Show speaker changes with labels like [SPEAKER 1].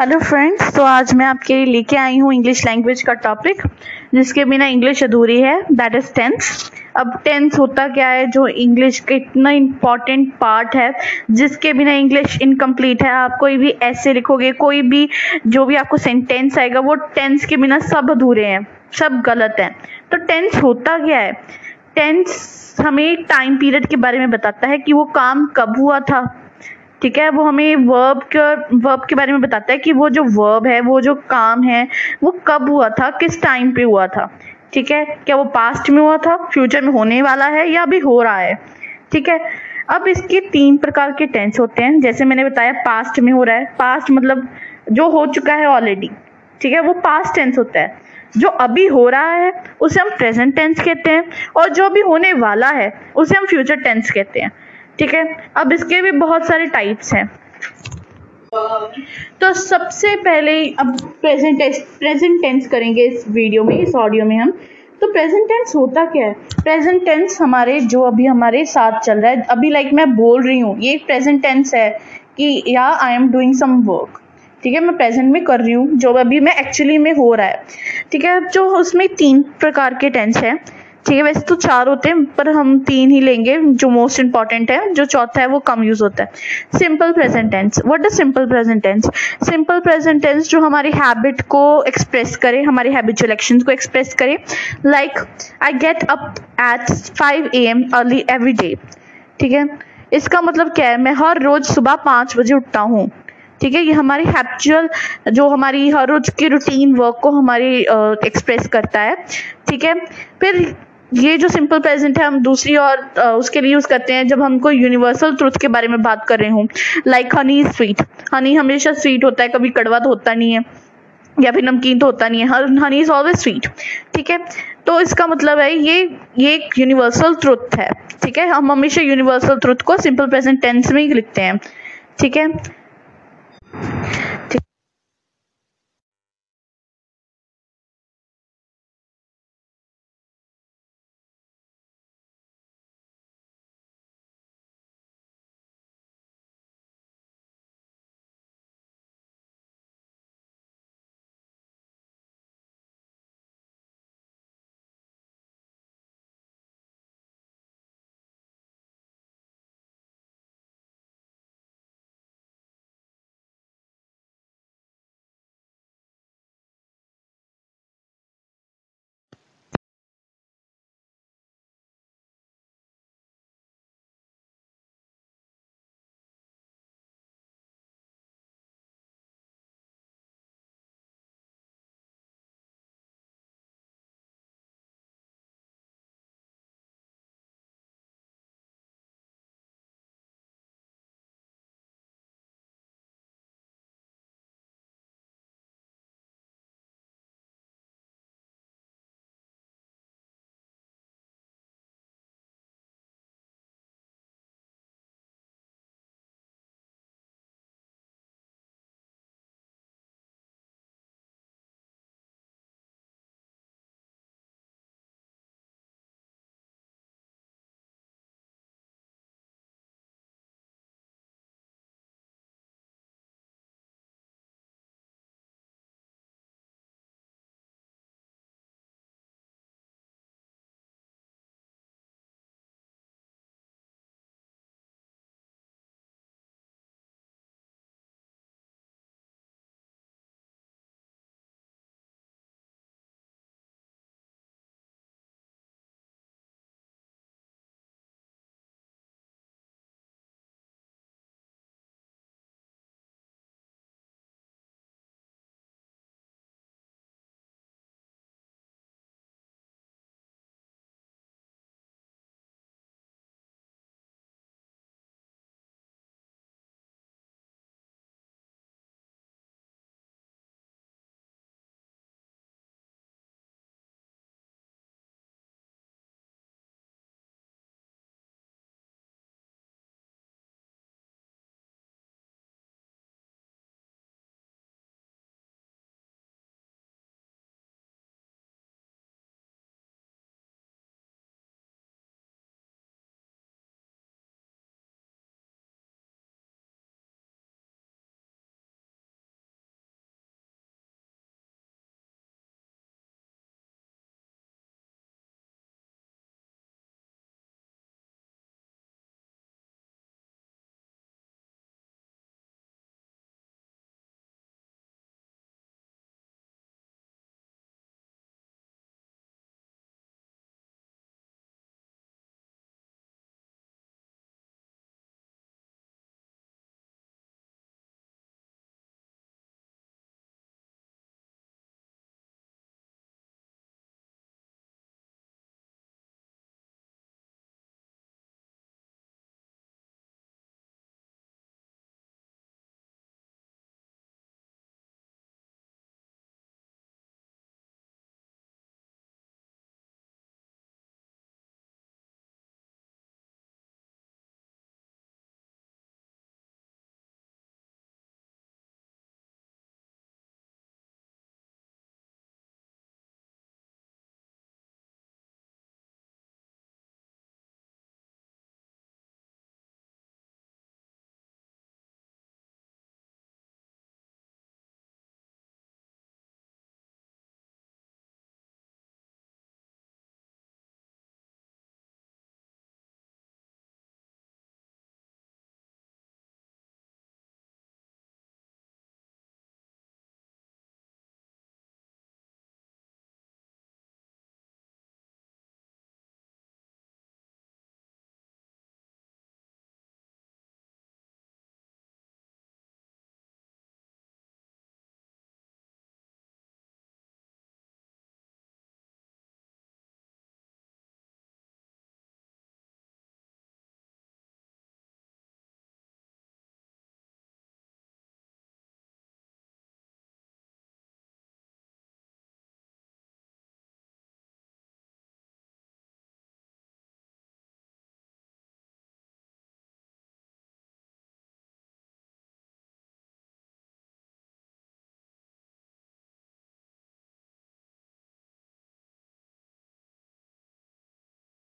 [SPEAKER 1] Hello friends तो आज मैं आपके लिए लेके आई हूँ इंग्लिश लैंग्वेज का टॉपिक जिसके बिना इंग्लिश अधूरी है. दैट इज़ टेंस अब टेंस होता क्या है? जो इंग्लिश का इतना इंपॉर्टेंट पार्ट है, जिसके बिना इंग्लिश इनकम्प्लीट है. आप कोई भी ऐसे लिखोगे, कोई भी जो भी आपको सेंटेंस आएगा, वो टेंस के बिना सब अधूरे हैं, सब गलत हैं. तो टेंस होता क्या है? टेंस हमें टाइम पीरियड के बारे में बताता है कि वो काम कब हुआ था. ठीक है, वो हमें वर्ब के वर्ब के बारे में बताता है कि वो जो वर्ब है, वो जो काम है, वो कब हुआ था, किस टाइम पे हुआ था। ठीक है, क्या वो पास्ट में हुआ था फ्यूचर में होने वाला है या अभी हो रहा है। ठीक है, अब इसके तीन प्रकार के टेंस होते हैं। जैसे मैंने बताया पास्ट में हो रहा है। पास्ट मतलब जो हो चुका है ऑलरेडी ठीक है, वो पास्ट टेंस होता है। जो अभी हो रहा है, उसे हम प्रेजेंट टेंस कहते हैं और जो अभी होने वाला है, उसे हम फ्यूचर टेंस कहते हैं। ठीक है? अब इसके भी बहुत सारे टाइप्स हैं। तो सबसे पहले अब प्रेजेंट प्रेजेंट टेंस करेंगे इस वीडियो में, इस ऑडियो में हम। तो प्रेजेंट टेंस होता क्या है? प्रेजेंट टेंस हमारे, जो अभी हमारे साथ चल रहा है, अभी लाइक मैं बोल रही हूँ, ये प्रेजेंट टेंस है कि, या I am doing some work ठीक है? मैं प्रेजेंट में कर रही हूँ, जो अभी मैं एक्चुअली में हो रहा है। ठीक है? जो उसमें तीन प्रकार के टेंस है। ठीक है वैसे तो चार होते हैं, पर हम तीन ही लेंगे जो मोस्ट इंपॉर्टेंट है। जो चौथा है, वो कम यूज़ होता है। Simple present tense what is simple present tense simple present tense जो हमारी हैबिट को एक्सप्रेस करे, हमारी हैबिचुअल एक्शंस को एक्सप्रेस करे। Like I get up at five A M early every day ठीक है? इसका मतलब क्या है? मैं हर रोज सुबह पाँच बजे उठता हूँ। ठीक है? ये हमारी हैप्चुअल जो हमारी हर रोज की रूटीन वर्क को हमारी एक्सप्रेस करता है। ठीक है? फिर ये जो सिंपल प्रेजेंट है, हम दूसरी और उसके लिए यूज़ करते हैं जब हमको यूनिवर्सल ट्रुथ के बारे में बात कर रहे हूँ। लाइक हनी स्वीट हनी हमेशा स्वीट होता है, कभी कड़वा तो होता नहीं है, या फिर नमकीन तो होता नहीं है। हनी इज़ ऑलवेज स्वीट ठीक है? तो इसका मतलब है, ये ये एक यूनिवर्सल ट्रुथ है। ठीक है? हम हमेशा यूनिवर्सल ट्रुथ को सिंपल प्रेजेंट टेंस में ही लिखते हैं। ठीक है?